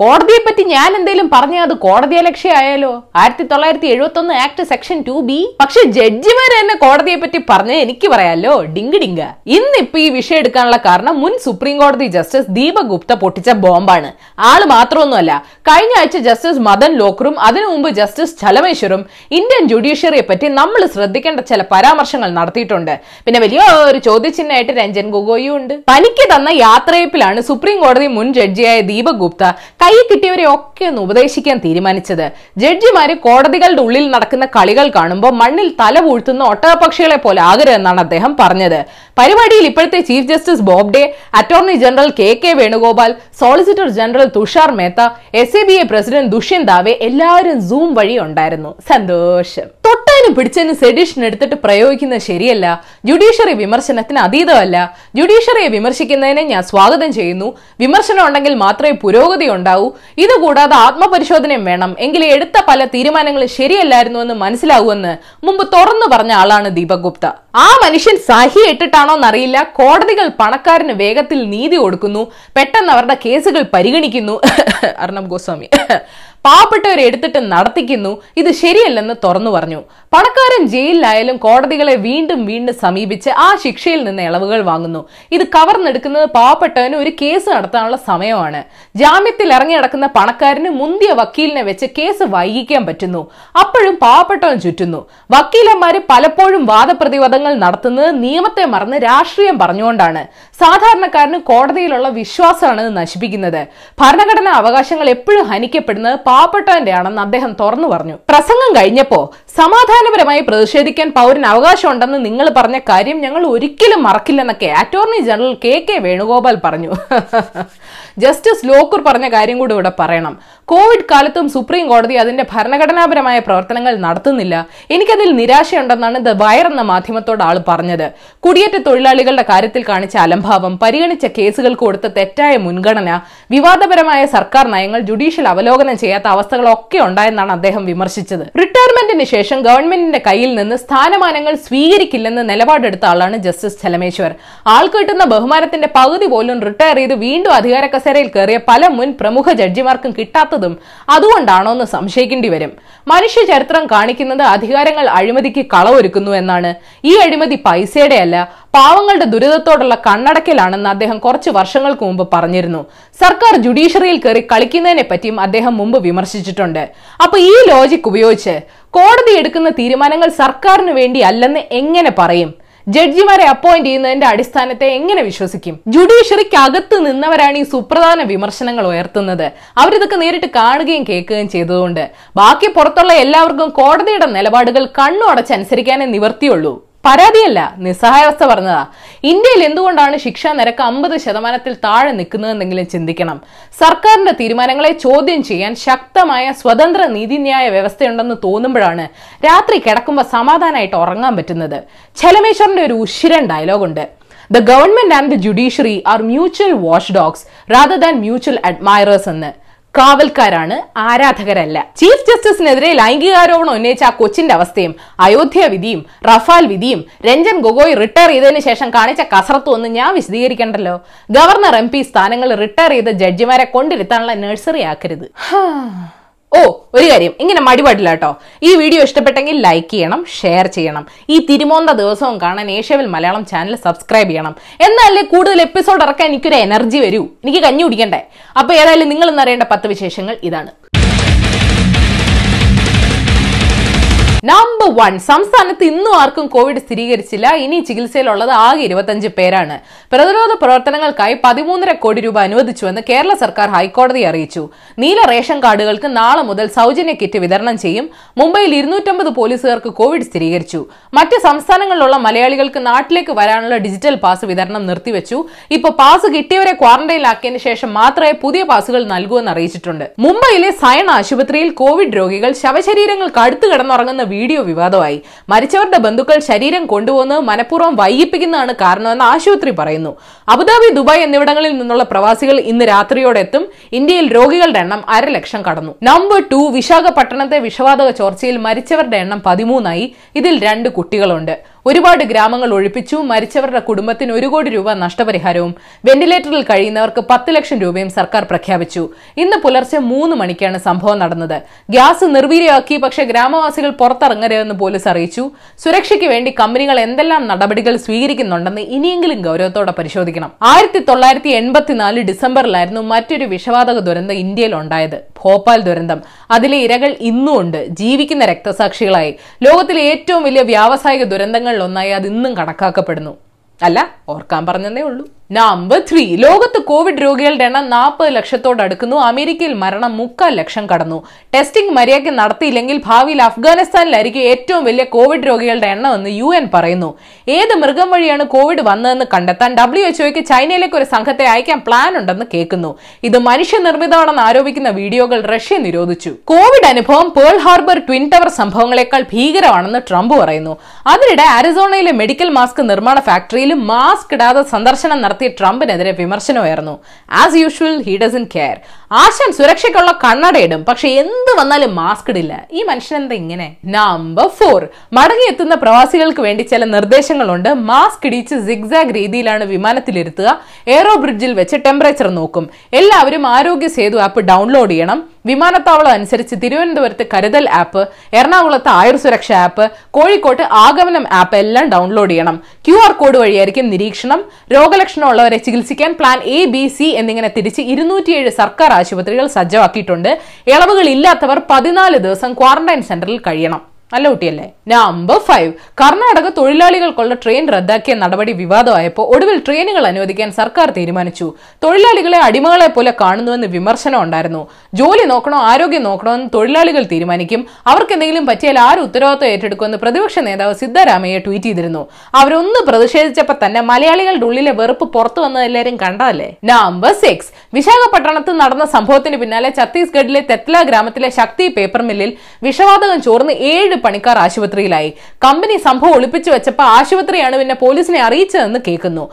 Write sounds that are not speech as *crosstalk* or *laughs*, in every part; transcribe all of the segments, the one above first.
കോടതിയെ പറ്റി ഞാൻ എന്തെങ്കിലും പറഞ്ഞാൽ അത് കോടതിയെ ലക്ഷ്യമായാലോ ആയിരത്തി തൊള്ളായിരത്തി എഴുപത്തി ഒന്ന് ആക്ട് സെക്ഷൻ ടു ബി. പക്ഷെ ജഡ്ജിമാർ തന്നെ കോടതിയെ പറ്റി പറഞ്ഞ എനിക്ക് പറയാലോ? ഡിങ് ഡിങ്ക. ഇന്നിപ്പോ ഈ വിഷയം എടുക്കാനുള്ള കാരണം മുൻ സുപ്രീം കോടതി ജസ്റ്റിസ് ദീപക് ഗുപ്ത പൊട്ടിച്ച ബോംബാണ്. ആൾ മാത്രമൊന്നുമല്ല കഴിഞ്ഞ ആഴ്ച ജസ്റ്റിസ് മദൻ ലോക്കറും അതിനു മുമ്പ് ജസ്റ്റിസ് ചലമേശ്വറും ഇന്ത്യൻ ജുഡീഷ്യറിയെ പറ്റി നമ്മൾ ശ്രദ്ധിക്കേണ്ട ചില പരാമർശങ്ങൾ നടത്തിയിട്ടുണ്ട്. പിന്നെ വലിയ ഒരു ചോദ്യചിഹ്നമായിട്ട് രഞ്ജൻ ഗൊഗോയും ഉണ്ട് തനിക്ക് തന്ന യാത്രയപ്പിലാണ് സുപ്രീം കോടതി മുൻ ജഡ്ജിയായ ദീപക് ഗുപ്ത കൈ കിട്ടിയവരെ ഒക്കെ ഒന്ന് ഉപദേശിക്കാൻ തീരുമാനിച്ചത്. ജഡ്ജിമാര് കോടതികളുടെ ഉള്ളിൽ നടക്കുന്ന കളികൾ കാണുമ്പോൾ മണ്ണിൽ തല പൂഴ്ത്തുന്ന ഒട്ടകപക്ഷികളെ പോലെ ആകരുതെന്നാണ് അദ്ദേഹം പറഞ്ഞത്. പരിപാടിയിൽ ഇപ്പോഴത്തെ chief justice Bobde attorney general K K Venugopal solicitor general Tushar Mehta S A B I president Dushyant Dave എല്ലാവരും സൂം വഴി ഉണ്ടായിരുന്നു. സന്തോഷം. തൊട്ടാനും പിടിച്ചതിനും സെഡിഷൻ എടുത്തിട്ട് പ്രയോഗിക്കുന്നത് ശരിയല്ല. ജുഡീഷ്യറി വിമർശനത്തിന് അതീതമല്ല. ജുഡീഷ്യറിയെ വിമർശിക്കുന്നതിനെ ഞാൻ സ്വാഗതം ചെയ്യുന്നു. വിമർശനം ഉണ്ടെങ്കിൽ മാത്രമേ പുരോഗതി ഉണ്ടാവൂ. ഇതുകൂടാതെ ആത്മപരിശോധനയും വേണം. എങ്കിലും എടുത്ത പല തീരുമാനങ്ങളും ശരിയല്ലായിരുന്നു എന്ന് മനസ്സിലാവുമെന്ന് മുമ്പ് തുറന്നു പറഞ്ഞ ആളാണ് ദീപക് ഗുപ്ത. ആ മനുഷ്യൻ സഹി ഇട്ടിട്ടാണോ എന്നറിയില്ല കോടതികൾ പണക്കാരന് വേഗത്തിൽ നീതി കൊടുക്കുന്നു. പെട്ടെന്ന് അവരുടെ കേസുകൾ പരിഗണിക്കുന്നു. *laughs* അർണബ് ഗോസ്വാമി. *laughs* പാവപ്പെട്ടവരെ എടുത്തിട്ട് നടത്തിക്കുന്നു. ഇത് ശരിയല്ലെന്ന് തുറന്നു പറഞ്ഞു. പണക്കാരൻ ജയിലിലായാലും കോടതികളെ വീണ്ടും വീണ്ടും സമീപിച്ച് ആ ശിക്ഷയിൽ നിന്ന് ഇളവുകൾ വാങ്ങുന്നു. ഇത് കവർന്നെടുക്കുന്നത് പാവപ്പെട്ടവന് ഒരു കേസ് നടത്താനുള്ള സമയമാണ്. ജാമ്യത്തിൽ ഇറങ്ങി നടക്കുന്ന പണക്കാരന് മുന്തിയ വക്കീലിനെ വെച്ച് കേസ് വൈകിക്കാൻ പറ്റുന്നു. അപ്പോഴും പാവപ്പെട്ടവൻ ചുറ്റുന്നു. വക്കീലന്മാര് പലപ്പോഴും വാദപ്രതിവാദങ്ങൾ നടത്തുന്നത് നിയമത്തെ മറന്ന് രാഷ്ട്രീയം പറഞ്ഞുകൊണ്ടാണ്. സാധാരണക്കാരന് കോടതിയിലുള്ള വിശ്വാസമാണ് നശിപ്പിക്കുന്നത്. ഭരണഘടനാ അവകാശങ്ങൾ എപ്പോഴും ഹനിക്കപ്പെടുന്നത് പാവപ്പെട്ടവന്റെ ആണെന്ന് അദ്ദേഹം തുറന്നു പറഞ്ഞു. പ്രസംഗം കഴിഞ്ഞപ്പോ സമാധാനപരമായി പ്രതിഷേധിക്കാൻ പൗരന് അവകാശമുണ്ടെന്ന് നിങ്ങൾ പറഞ്ഞ കാര്യം ഞങ്ങൾ ഒരിക്കലും മറക്കില്ലെന്നൊക്കെ attorney general K K Venugopal പറഞ്ഞു. *laughs* ജസ്റ്റിസ് ലോക്കൂർ പറഞ്ഞ കാര്യം കൂടി ഇവിടെ പറയണം. കോവിഡ് കാലത്തും സുപ്രീം കോടതി അതിന്റെ ഭരണഘടനാപരമായ പ്രവർത്തനങ്ങൾ നടത്തുന്നില്ല. എനിക്കതിൽ നിരാശയുണ്ടെന്നാണ് ദ വയർ എന്ന മാധ്യമത്തോട് ആൾ പറഞ്ഞത്. കുടിയേറ്റ തൊഴിലാളികളുടെ കാര്യത്തിൽ കാണിച്ച അലംഭാവം പരിഗണിച്ച കേസുകൾ കൊടുത്ത തെറ്റായ മുൻഗണന വിവാദപരമായ സർക്കാർ നയങ്ങൾ ജുഡീഷ്യൽ അവലോകനം ചെയ്യാത്ത അവസ്ഥകളൊക്കെ ഉണ്ടായെന്നാണ് അദ്ദേഹം വിമർശിച്ചത്. റിട്ടയർമെന്റിന് ഗവൺമെന്റിന്റെ കയ്യിൽ നിന്ന് സ്ഥാനമാനങ്ങൾ സ്വീകരിക്കില്ലെന്ന് നിലപാടെടുത്ത ആളാണ് ജസ്റ്റിസ് ചലമേശ്വർ. ആൾ കിട്ടുന്ന ബഹുമാനത്തിന്റെ പകുതി പോലും റിട്ടയർ ചെയ്ത് വീണ്ടും അധികാര കസേരയിൽ കയറിയ പല മുൻ പ്രമുഖ ജഡ്ജിമാർക്കും കിട്ടാത്തതും അതുകൊണ്ടാണോ എന്ന് സംശയിക്കേണ്ടി വരും. മനുഷ്യ ചരിത്രം കാണിക്കുന്നത് അധികാരങ്ങൾ അഴിമതിക്ക് കളവൊരുക്കുന്നു എന്നാണ്. ഈ അഴിമതി പൈസയുടെ അല്ല പാവങ്ങളുടെ ദുരിതത്തോടുള്ള കണ്ണടക്കലാണെന്ന് അദ്ദേഹം കുറച്ച് വർഷങ്ങൾക്ക് മുമ്പ് പറഞ്ഞിരുന്നു. സർക്കാർ ജുഡീഷ്യറിയിൽ കയറി കളിക്കുന്നതിനെ പറ്റിയും അദ്ദേഹം മുമ്പ് വിമർശിച്ചിട്ടുണ്ട്. അപ്പൊ ഈ ലോജിക് ഉപയോഗിച്ച് കോടതി എടുക്കുന്ന തീരുമാനങ്ങൾ സർക്കാരിന് വേണ്ടി അല്ലെന്ന് എങ്ങനെ പറയും? ജഡ്ജിമാരെ അപ്പോയിന്റ് ചെയ്യുന്നതിന്റെ അടിസ്ഥാനത്തെ എങ്ങനെ വിശ്വസിക്കും? ജുഡീഷ്യറിക്ക് അകത്ത് നിന്നവരാണ് ഈ സുപ്രധാന വിമർശനങ്ങൾ ഉയർത്തുന്നത്. അവരിതൊക്കെ നേരിട്ട് കാണുകയും കേൾക്കുകയും ചെയ്തതുകൊണ്ട്. ബാക്കി പുറത്തുള്ള എല്ലാവർക്കും കോടതിയുടെ നിലപാടുകൾ കണ്ണു അടച്ചനുസരിക്കാനേ നിവർത്തിയുള്ളൂ. പരാതിയല്ല നിസ്സഹായാവസ്ഥ പറഞ്ഞതാ. ഇന്ത്യയിൽ എന്തുകൊണ്ടാണ് ശിക്ഷാ നിരക്ക് അമ്പത് ശതമാനത്തിൽ താഴെ നിൽക്കുന്നതെന്നെങ്കിലും ചിന്തിക്കണം. സർക്കാരിന്റെ തീരുമാനങ്ങളെ ചോദ്യം ചെയ്യാൻ ശക്തമായ സ്വതന്ത്ര നീതിന്യായ വ്യവസ്ഥയുണ്ടെന്ന് തോന്നുമ്പോഴാണ് രാത്രി കിടക്കുമ്പോൾ സമാധാനമായിട്ട് ഉറങ്ങാൻ പറ്റുന്നത്. ചെലമേശ്വറിന്റെ ഒരു ഉശിരൻ ഡയലോഗുണ്ട്. The government and the judiciary are mutual watchdogs rather than mutual admirers എന്ന്. കാവൽക്കാരാണ് ആരാധകരല്ല. ചീഫ് ജസ്റ്റിസിനെതിരെ ലൈംഗികാരോപണം ഉന്നയിച്ച ആ കൊച്ചിന്റെ അവസ്ഥയും അയോധ്യ വിധിയും റഫാൽ വിധിയും രഞ്ജൻ ഗൊഗോയ് റിട്ടയർ ചെയ്തതിന് ശേഷം കാണിച്ച കസറത്തും ഒന്നും ഞാൻ വിശദീകരിക്കണ്ടല്ലോ. ഗവർണർ എം സ്ഥാനങ്ങൾ റിട്ടയർ ചെയ്ത ജഡ്ജിമാരെ കൊണ്ടിരുത്താനുള്ള നഴ്സറി ആക്കരുത്. ഓ ഒരു കാര്യം. ഇങ്ങനെ മടിപാടില്ല കേട്ടോ. ഈ വീഡിയോ ഇഷ്ടപ്പെട്ടെങ്കിൽ ലൈക്ക് ചെയ്യണം ഷെയർ ചെയ്യണം. ഈ തിരുമോന്ത ദിവസവും കാണാൻ ഏഷ്യവിൽ മലയാളം ചാനൽ സബ്സ്ക്രൈബ് ചെയ്യണം. എന്നാലേ കൂടുതൽ എപ്പിസോഡ് ഇറക്കാൻ എനിക്കൊരു എനർജി വരൂ. എനിക്ക് കഞ്ഞി കുടിക്കണ്ടേ? അപ്പൊ ഏതായാലും നിങ്ങൾ ഇന്നറിയേണ്ട പത്ത് വിശേഷങ്ങൾ ഇതാണ്. നമ്പർ വൺ സംസ്ഥാനത്ത് ഇന്നും ആർക്കും കോവിഡ് സ്ഥിരീകരിച്ചില്ല. ഇനി ചികിത്സയിലുള്ളത് ആകെ ഇരുപത്തഞ്ച് പേരാണ്. പ്രതിരോധ പ്രവർത്തനങ്ങൾക്കായി പതിമൂന്നര കോടി രൂപ അനുവദിച്ചുവെന്ന് കേരള സർക്കാർ ഹൈക്കോടതി അറിയിച്ചു. നീല റേഷൻ കാർഡുകൾക്ക് നാളെ മുതൽ സൗജന്യ കിറ്റ് വിതരണം ചെയ്യും. മുംബൈയിൽ ഇരുന്നൂറ്റമ്പത് പോലീസുകാർക്ക് കോവിഡ് സ്ഥിരീകരിച്ചു. മറ്റ് സംസ്ഥാനങ്ങളിലുള്ള മലയാളികൾക്ക് നാട്ടിലേക്ക് വരാനുള്ള ഡിജിറ്റൽ പാസ് വിതരണം നിർത്തിവെച്ചു. ഇപ്പോൾ പാസ് കിട്ടിയവരെ ക്വാറന്റൈനിലാക്കിയതിനു ശേഷം മാത്രമേ പുതിയ പാസുകൾ നൽകൂവെന്ന് അറിയിച്ചിട്ടുണ്ട് മുംബൈയിലെ സയൺ ആശുപത്രിയിൽ കോവിഡ് രോഗികൾ ശവശരീരങ്ങൾക്ക് അടുത്ത് കിടന്നുറങ്ങുന്ന വീഡിയോ വിവാദമായി. മരിച്ചവരുടെ ബന്ധുക്കൾ ശരീരം കൊണ്ടുപോകുന്നത് മനഃപൂർവം വൈകിപ്പിക്കുന്നതാണ് കാരണമെന്ന് ആശുപത്രി പറയുന്നു. അബുദാബി ദുബായ് എന്നിവിടങ്ങളിൽ നിന്നുള്ള പ്രവാസികൾ ഇന്ന് രാത്രിയോടെ എത്തും. ഇന്ത്യയിൽ രോഗികളുടെ എണ്ണം അര ലക്ഷം കടന്നു. നമ്പർ ടു വിശാഖപട്ടണത്തെ വിഷവാതക ചോർച്ചയിൽ മരിച്ചവരുടെ എണ്ണം പതിമൂന്നായി. ഇതിൽ രണ്ട് കുട്ടികളുണ്ട്. ഒരുപാട് ഗ്രാമങ്ങൾ ഒഴിപ്പിച്ചു മരിച്ചവരുടെ കുടുംബത്തിന് ഒരു കോടി രൂപ നഷ്ടപരിഹാരവും വെന്റിലേറ്ററിൽ കഴിയുന്നവർക്ക് പത്ത് ലക്ഷം രൂപയും സർക്കാർ പ്രഖ്യാപിച്ചു. ഇന്ന് പുലർച്ചെ മൂന്ന് മണിക്കാണ് സംഭവം നടന്നത്. ഗ്യാസ് നിർവീര്യമാക്കി പക്ഷേ ഗ്രാമവാസികൾ പുറത്തിറങ്ങരുതെന്ന് പോലീസ് അറിയിച്ചു. സുരക്ഷയ്ക്ക് വേണ്ടി കമ്പനികൾ എന്തെല്ലാം നടപടികൾ സ്വീകരിക്കുന്നുണ്ടെന്ന് ഇനിയെങ്കിലും ഗൗരവത്തോടെ പരിശോധിക്കണം. ആയിരത്തി തൊള്ളായിരത്തി എൺപത്തിനാല് ഡിസംബറിലായിരുന്നു മറ്റൊരു വിഷവാതക ദുരന്തം ഇന്ത്യയിൽ ഉണ്ടായത് ഭോപ്പാൽ ദുരന്തം. അതിലെ ഇരകൾ ഇന്നും ഉണ്ട്. ജീവിക്കുന്ന രക്തസാക്ഷികളായി. ലോകത്തിലെ ഏറ്റവും വലിയ വ്യാവസായിക ദുരന്തങ്ങളിലൊന്നായി അത് ഇന്നും കണക്കാക്കപ്പെടുന്നു. അല്ല ഓർക്കാൻ പറഞ്ഞതേ ഉള്ളൂ. നമ്പർ ത്രീ ലോകത്ത് കോവിഡ് രോഗികളുടെ എണ്ണം നാൽപ്പത് ലക്ഷത്തോട് അടുക്കുന്നു. അമേരിക്കയിൽ മരണം മുക്കാൽ ലക്ഷം കടന്നു. ടെസ്റ്റിംഗ് മര്യാദയ്ക്ക് നടത്തിയില്ലെങ്കിൽ ഭാവിയിൽ അഫ്ഗാനിസ്ഥാനിലായിരിക്കും ഏറ്റവും വലിയ കോവിഡ് രോഗികളുടെ എണ്ണമെന്ന് യു എൻ പറയുന്നു. ഏത് മൃഗം വഴിയാണ് കോവിഡ് വന്നതെന്ന് കണ്ടെത്താൻ ഡബ്ല്യു എച്ച്ഒയ്ക്ക് ചൈനയിലേക്ക് ഒരു സംഘത്തെ അയക്കാൻ പ്ലാൻ ഉണ്ടെന്ന് കേൾക്കുന്നു. ഇത് മനുഷ്യനിർമ്മിതമാണെന്ന് ആരോപിക്കുന്ന വീഡിയോകൾ റഷ്യ നിരോധിച്ചു. കോവിഡ് അനുഭവം പേൾ ഹാർബർ ട്വിൻ ടവർ സംഭവങ്ങളെക്കാൾ ഭീകരമാണെന്ന് ട്രംപ് പറയുന്നു. അതിനിടെ അരിസോണയിലെ മെഡിക്കൽ മാസ്ക് നിർമ്മാണ ഫാക്ടറിയിൽ മാസ്ക് ഇടാതെ സന്ദർശനം നടത്തിയ ട്രംപിനെതിരെ വിമർശനമായിരുന്നു as usual he doesn't care ആശാൻ സുരക്ഷയ്ക്കുള്ള കണ്ണടയിടും പക്ഷെ എന്ത് വന്നാലും മാസ്ക് ഇടില്ല. ഈ മനുഷ്യൻ എന്താ ഇങ്ങനെ? നമ്പർ ഫോർ മടങ്ങിയെത്തുന്ന പ്രവാസികൾക്ക് വേണ്ടി ചില നിർദ്ദേശങ്ങളുണ്ട്. മാസ്ക് ഇടിച്ച് സിഗ്സാഗ് രീതിയിലാണ് വിമാനത്തിലിരുത്തുക. എയറോ ബ്രിഡ്ജിൽ വെച്ച് ടെമ്പറേച്ചർ നോക്കും. എല്ലാവരും ആരോഗ്യ സേതു ആപ്പ് ഡൗൺലോഡ് ചെയ്യണം. വിമാനത്താവളം അനുസരിച്ച് തിരുവനന്തപുരത്ത് കരുതൽ ആപ്പ് എറണാകുളത്ത് ആയുർ സുരക്ഷ ആപ്പ് കോഴിക്കോട്ട് ആഗമനം ആപ്പ് എല്ലാം ഡൗൺലോഡ് ചെയ്യണം. ക്യു ആർ കോഡ് വഴിയായിരിക്കും നിരീക്ഷണം. രോഗലക്ഷണമുള്ളവരെ ചികിത്സിക്കാൻ പ്ലാൻ എ ബി സി എന്നിങ്ങനെ തിരിച്ച് ഇരുന്നൂറ്റിയേഴ് സർക്കാർ ആശുപത്രികൾ സജ്ജമാക്കിയിട്ടുണ്ട്. ഇളവുകൾ ഇല്ലാത്തവർ പതിനാല് ദിവസം ക്വാറന്റൈൻ സെന്ററിൽ കഴിയണം. നല്ല കുട്ടിയല്ലേ? നമ്പർ ഫൈവ് കർണാടക തൊഴിലാളികൾക്കുള്ള ട്രെയിൻ റദ്ദാക്കിയ നടപടി വിവാദമായപ്പോൾ ഒടുവിൽ ട്രെയിനുകൾ അനുവദിക്കാൻ സർക്കാർ തീരുമാനിച്ചു. തൊഴിലാളികളെ അടിമകളെ പോലെ കാണുന്നുവെന്ന് വിമർശനം ഉണ്ടായിരുന്നു. ജോലി നോക്കണോ ആരോഗ്യം നോക്കണോ എന്ന് തൊഴിലാളികൾ തീരുമാനിക്കും. അവർക്ക് എന്തെങ്കിലും പറ്റിയാൽ ആര് ഉത്തരവാദിത്വം ഏറ്റെടുക്കുമെന്ന് പ്രതിപക്ഷ നേതാവ് സിദ്ധരാമയ്യ ട്വീറ്റ് ചെയ്തിരുന്നു. അവരൊന്ന് പ്രതിഷേധിച്ചപ്പോൾ തന്നെ മലയാളികളുടെ ഉള്ളിലെ വെറുപ്പ് പുറത്തു വന്നത് എല്ലാവരും കണ്ടതല്ലേ? നമ്പർ സിക്സ് വിശാഖപട്ടണത്ത് നടന്ന സംഭവത്തിന് പിന്നാലെ ഛത്തീസ്ഗഡിലെ തെത്ല ഗ്രാമത്തിലെ ശക്തി പേപ്പർ മില്ലിൽ വിഷവാതകം ചോർന്ന് ഏഴ് പണിക്കാർ ആശുപത്രിയിലായി. കമ്പനി സംഭവം ഒളിപ്പിച്ചു വെച്ചപ്പോൾ ആശുപത്രിയാണ് പിന്നെ പോലീസിനെ അറിയിച്ചതെന്ന് കേൾക്കുന്നു.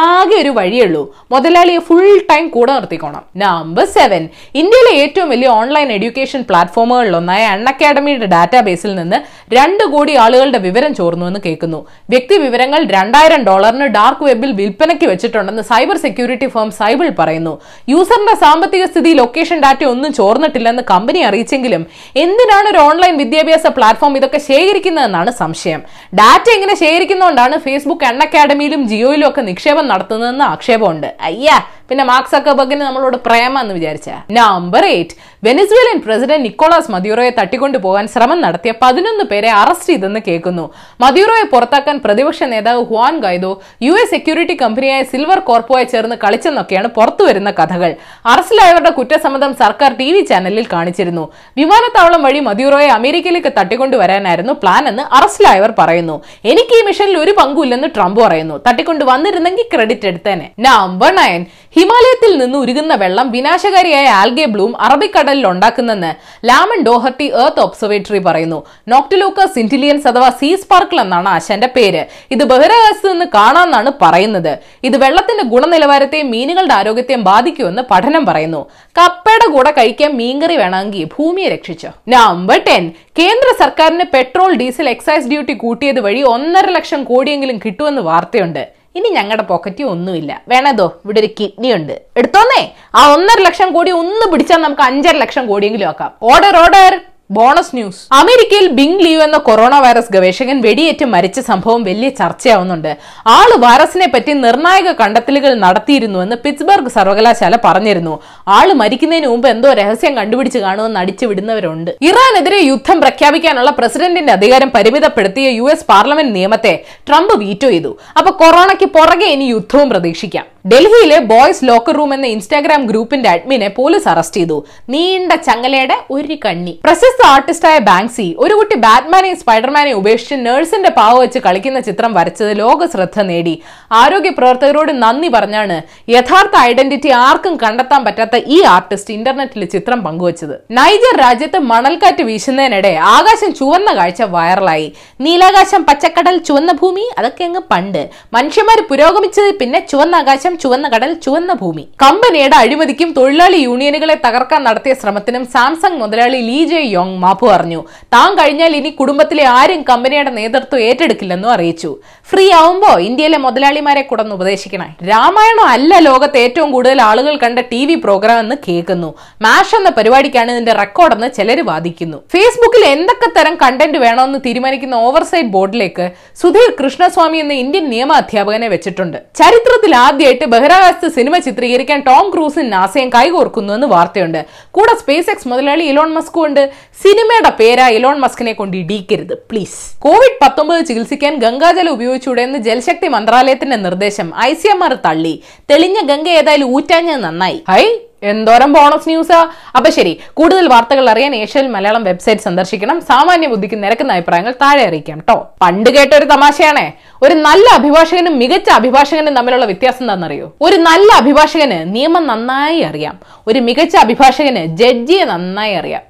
ആകെ ഒരു വഴിയുള്ളൂ മുതലാളിയെ ഫുൾ ടൈം കൂടെ നിർത്തിക്കോണം. നമ്പർ സെവൻ ഇന്ത്യയിലെ ഏറ്റവും വലിയ ഓൺലൈൻ എഡ്യൂക്കേഷൻ പ്ലാറ്റ്ഫോമുകളിലൊന്നായ അൺ അക്കാഡമിയുടെ ഡാറ്റാബേസിൽ നിന്ന് രണ്ട് കോടി ആളുകളുടെ വിവരം ചോർന്നു എന്ന് കേൾക്കുന്നു. വ്യക്തി വിവരങ്ങൾ രണ്ടായിരം ഡോളറിന് ഡാർക്ക് വെബിൽ വിൽപ്പനയ്ക്ക് വെച്ചിട്ടുണ്ടെന്ന് സൈബർ സെക്യൂരിറ്റി ഫേം സൈബിൾ പറയുന്നു. യൂസറിന്റെ സാമ്പത്തിക സ്ഥിതി ലൊക്കേഷൻ ഡാറ്റ ഒന്നും ചോർന്നിട്ടില്ലെന്ന് കമ്പനി അറിയിച്ചെങ്കിലും എന്തിനാണ് ഒരു ഓൺലൈൻ വിദ്യാഭ്യാസ പ്ലാറ്റ്ഫോം ഇതൊക്കെ ശേഖരിക്കുന്നതെന്നാണ് സംശയം. ഡാറ്റ ഇങ്ങനെ ശേഖരിക്കുന്നതുകൊണ്ടാണ് ഫേസ്ബുക്ക് അൺ അക്കാഡമിയിലും ജിയോയിലും ഒക്കെ നിക്ഷേപം നടത്തുന്നതെന്ന് ആക്ഷേപമുണ്ട്. അയ്യാ പിന്നെ മാർക്ക് സക്കബർഗിന് നമ്മളോട് പ്രേമ എന്ന് വിചാരിച്ച. Number eight Venezuelan president Nicolas മദ്യൂറോയെ തട്ടിക്കൊണ്ടു പോകാൻ ശ്രമം നടത്തിയ പതിനൊന്ന് പേരെ അറസ്റ്റ് ചെയ്തെന്ന് കേൾക്കുന്നു. മദ്യൂറോയെ പുറത്താക്കാൻ പ്രതിപക്ഷ നേതാവ് Juan Guaido U S security കമ്പനിയായ സിൽവർ കോർപ്പുമായി ചേർന്ന് കളിച്ചെന്നൊക്കെയാണ് പുറത്തുവരുന്ന കഥകൾ. അറസ്റ്റിലായവരുടെ കുറ്റസമ്മതം സർക്കാർ ടി വി ചാനലിൽ കാണിച്ചിരുന്നു. വിമാനത്താവളം വഴി മദ്യൂറോയെ അമേരിക്കയിലേക്ക് തട്ടിക്കൊണ്ടുവരാനായിരുന്നു പ്ലാൻ എന്ന് അറസ്റ്റിലായവർ പറയുന്നു. എനിക്ക് ഈ മിഷനിൽ ഒരു പങ്കുമില്ലെന്ന് ട്രംപ് പറയുന്നു. തട്ടിക്കൊണ്ട് വന്നിരുന്നെങ്കിൽ ക്രെഡിറ്റ് എടുത്തേനെ. നമ്പർ നയൻ ഹിമാലയത്തിൽ നിന്ന് ഉരുകുന്ന വെള്ളം വിനാശകാരിയായ ആൽഗെ ബ്ലൂം അറബിക്കടലിൽ ഉണ്ടാക്കുന്നെന്ന് ലാമൻ ഡോഹർട്ടി എർത്ത് ഒബ്സർവേറ്ററി പറയുന്നു. നോക്ടിലൂക്കസ് സിന്റിലിയൻസ് അഥവാ സീ സ്പാർക്കിൾ എന്നാണ് ആശാന്റെ പേര്. ഇത് ബഹിരാകാശത്ത് നിന്ന് കാണാമെന്നാണ് പറയുന്നത്. ഇത് വെള്ളത്തിന്റെ ഗുണനിലവാരത്തെയും മീനുകളുടെ ആരോഗ്യത്തെയും ബാധിക്കുമെന്ന് പഠനം പറയുന്നു. കപ്പയുടെ കൂടെ കഴിക്കാൻ മീൻകറി വേണമെങ്കിൽ ഭൂമിയെ രക്ഷിച്ചു? Number ten. കേന്ദ്ര സർക്കാരിന് പെട്രോൾ ഡീസൽ എക്സൈസ് ഡ്യൂട്ടി കൂട്ടിയത് വഴി ഒന്നര ലക്ഷം കോടിയെങ്കിലും കിട്ടുമെന്ന് വാർത്തയുണ്ട്. ഇനി ഞങ്ങളുടെ പോക്കറ്റിൽ ഒന്നുമില്ല. വേണതോ ഇവിടെ ഒരു കിഡ്നി ഉണ്ട്. എടുത്തോന്നേ? ആ ഒന്നര ലക്ഷം കോടി ഒന്ന് പിടിച്ചാൽ നമുക്ക് അഞ്ചര ലക്ഷം കോടിയെങ്കിലും ആക്കാം. Order order bonus news. അമേരിക്കയിൽ ബിങ് ലീവ് എന്ന കൊറോണ വൈറസ് ഗവേഷകൻ വെടിയേറ്റ് മരിച്ച സംഭവം വലിയ ചർച്ചയാവുന്നുണ്ട്. ആൾ വൈറസിനെ പറ്റി നിർണായക കണ്ടെത്തലുകൾ നടത്തിയിരുന്നുവെന്ന് പിറ്റ്സ്ബർഗ് സർവകലാശാല പറഞ്ഞിരുന്നു. ആൾ മരിക്കുന്നതിന് മുമ്പ് എന്തോ രഹസ്യം കണ്ടുപിടിച്ച് കാണുമെന്ന് അടിച്ചു വിടുന്നവരുണ്ട്. ഇറാനെതിരെ യുദ്ധം പ്രഖ്യാപിക്കാനുള്ള പ്രസിഡന്റിന്റെ അധികാരം പരിമിതപ്പെടുത്തിയ യു എസ് പാർലമെന്റ് നിയമത്തെ ട്രംപ് വീറ്റോ ചെയ്തു. അപ്പൊ കൊറോണയ്ക്ക് പുറകെ ഇനി യുദ്ധവും പ്രതീക്ഷിക്കാം. ഡൽഹിയിലെ ബോയ്സ് ലോക്കർ റൂം എന്ന ഇൻസ്റ്റാഗ്രാം ഗ്രൂപ്പിന്റെ അഡ്മിനെ പോലീസ് അറസ്റ്റ് ചെയ്തു. നീണ്ട ചങ്ങലയുടെ ഒരു കണ്ണി. പ്രശസ്ത ആർട്ടിസ്റ്റായ ബാങ്സി ഒരു കുട്ടി ബാറ്റ്മാനെയും സ്പൈഡർമാനെയും ഉപേക്ഷിച്ച് നഴ്സിന്റെ പാവ വെച്ച് കളിക്കുന്ന ചിത്രം വരച്ചത് ലോക ശ്രദ്ധ നേടി. ആരോഗ്യ പ്രവർത്തകരോട് നന്ദി പറഞ്ഞാണ് യഥാർത്ഥ ഐഡന്റിറ്റി ആർക്കും കണ്ടെത്താൻ പറ്റാത്ത ഈ ആർട്ടിസ്റ്റ് ഇന്റർനെറ്റിൽ ചിത്രം പങ്കുവച്ചത്. നൈജർ രാജ്യത്ത് മണൽക്കാറ്റ് വീശുന്നതിനിടെ ആകാശം ചുവന്ന കാഴ്ച വൈറലായി. നീലാകാശം പച്ചക്കടൽ ചുവന്ന ഭൂമി അതൊക്കെ അങ്ങ് പണ്ട്. മനുഷ്യന്മാർ പുരോഗമിച്ചത് പിന്നെ ചുവന്ന ആകാശം ചുവന്ന കടൽ ചുവന്ന ഭൂമി. കമ്പനിയുടെ അഴിമതിക്കും തൊഴിലാളി യൂണിയനുകളെ തകർക്കാൻ നടത്തിയ ശ്രമത്തിനും സാംസങ് മുതലാളി ലീ ജെ യോങ് മാപ്പ് പറഞ്ഞു. താൻ കഴിഞ്ഞാൽ ഇനി കുടുംബത്തിലെ ആരും കമ്പനിയുടെ നേതൃത്വം ഏറ്റെടുക്കില്ലെന്നും അറിയിച്ചു. ഫ്രീ ആവുമ്പോ ഇന്ത്യയിലെ മുതലാളിമാരെ കൂടന്ന് ഉപദേശിക്കണേ. രാമായണം അല്ല ലോകത്തെ ഏറ്റവും കൂടുതൽ ആളുകൾ കണ്ട ടി വി പ്രോഗ്രാം എന്ന് കേൾക്കുന്നു. മാഷ് എന്ന പരിപാടിക്കാണ് ഇതിന്റെ റെക്കോർഡെന്ന് ചിലർ വാദിക്കുന്നു. ഫേസ്ബുക്കിൽ എന്തൊക്കെ തരം കണ്ടന്റ് വേണമെന്ന് തീരുമാനിക്കുന്ന ഓവർസൈറ്റ് ബോർഡിലേക്ക് സുധീർ കൃഷ്ണസ്വാമി എന്ന ഇന്ത്യൻ നിയമ അധ്യാപകനെ വെച്ചിട്ടുണ്ട്. ചരിത്രത്തിൽ ആദ്യമായിട്ട് ബഹിരാകാശത്ത് സിനിമ ചിത്രീകരിക്കാൻ ടോം ക്രൂസും നാസയും കൈകോർക്കുന്നു എന്ന് വാർത്തയുണ്ട്. കൂടെ സ്പേസ് എക്സ് മുതലാളി ഇലോൺ മസ്കും ഉണ്ട്. സിനിമയുടെ പേരാ ഇലോൺ മസ്കിനെ കൊണ്ട് ഇടിക്കരുത് പ്ലീസ്. കോവിഡ് പത്തൊമ്പത് ചികിത്സിക്കാൻ ഗംഗാജലം ഉപയോഗിച്ചൂടെ എന്ന് ജലശക്തി മന്ത്രാലയത്തിന്റെ നിർദ്ദേശം ഐ സി എം ആർ തള്ളി. തെളിഞ്ഞ ഗംഗ ഏതായാലും ഊറ്റാഞ്ഞത് നന്നായി. ഹൈ എന്തോരം ബോണസ് ന്യൂസാ അപ്പൊ ശരി കൂടുതൽ വാർത്തകൾ അറിയാൻ ഏഷ്യൽ മലയാളം വെബ്സൈറ്റ് സന്ദർശിക്കണം. സാമാന്യ ബുദ്ധിക്ക് നിരക്കുന്ന അഭിപ്രായങ്ങൾ താഴെ അറിയിക്കാം കേട്ടോ പണ്ട് കേട്ട ഒരു തമാശയാണേ. ഒരു നല്ല അഭിഭാഷകനും മികച്ച അഭിഭാഷകനും തമ്മിലുള്ള വ്യത്യാസം എന്താണെന്നറിയോ? ഒരു നല്ല അഭിഭാഷകന് നിയമം നന്നായി അറിയാം. ഒരു മികച്ച അഭിഭാഷകന് ജഡ്ജിയെ നന്നായി അറിയാം.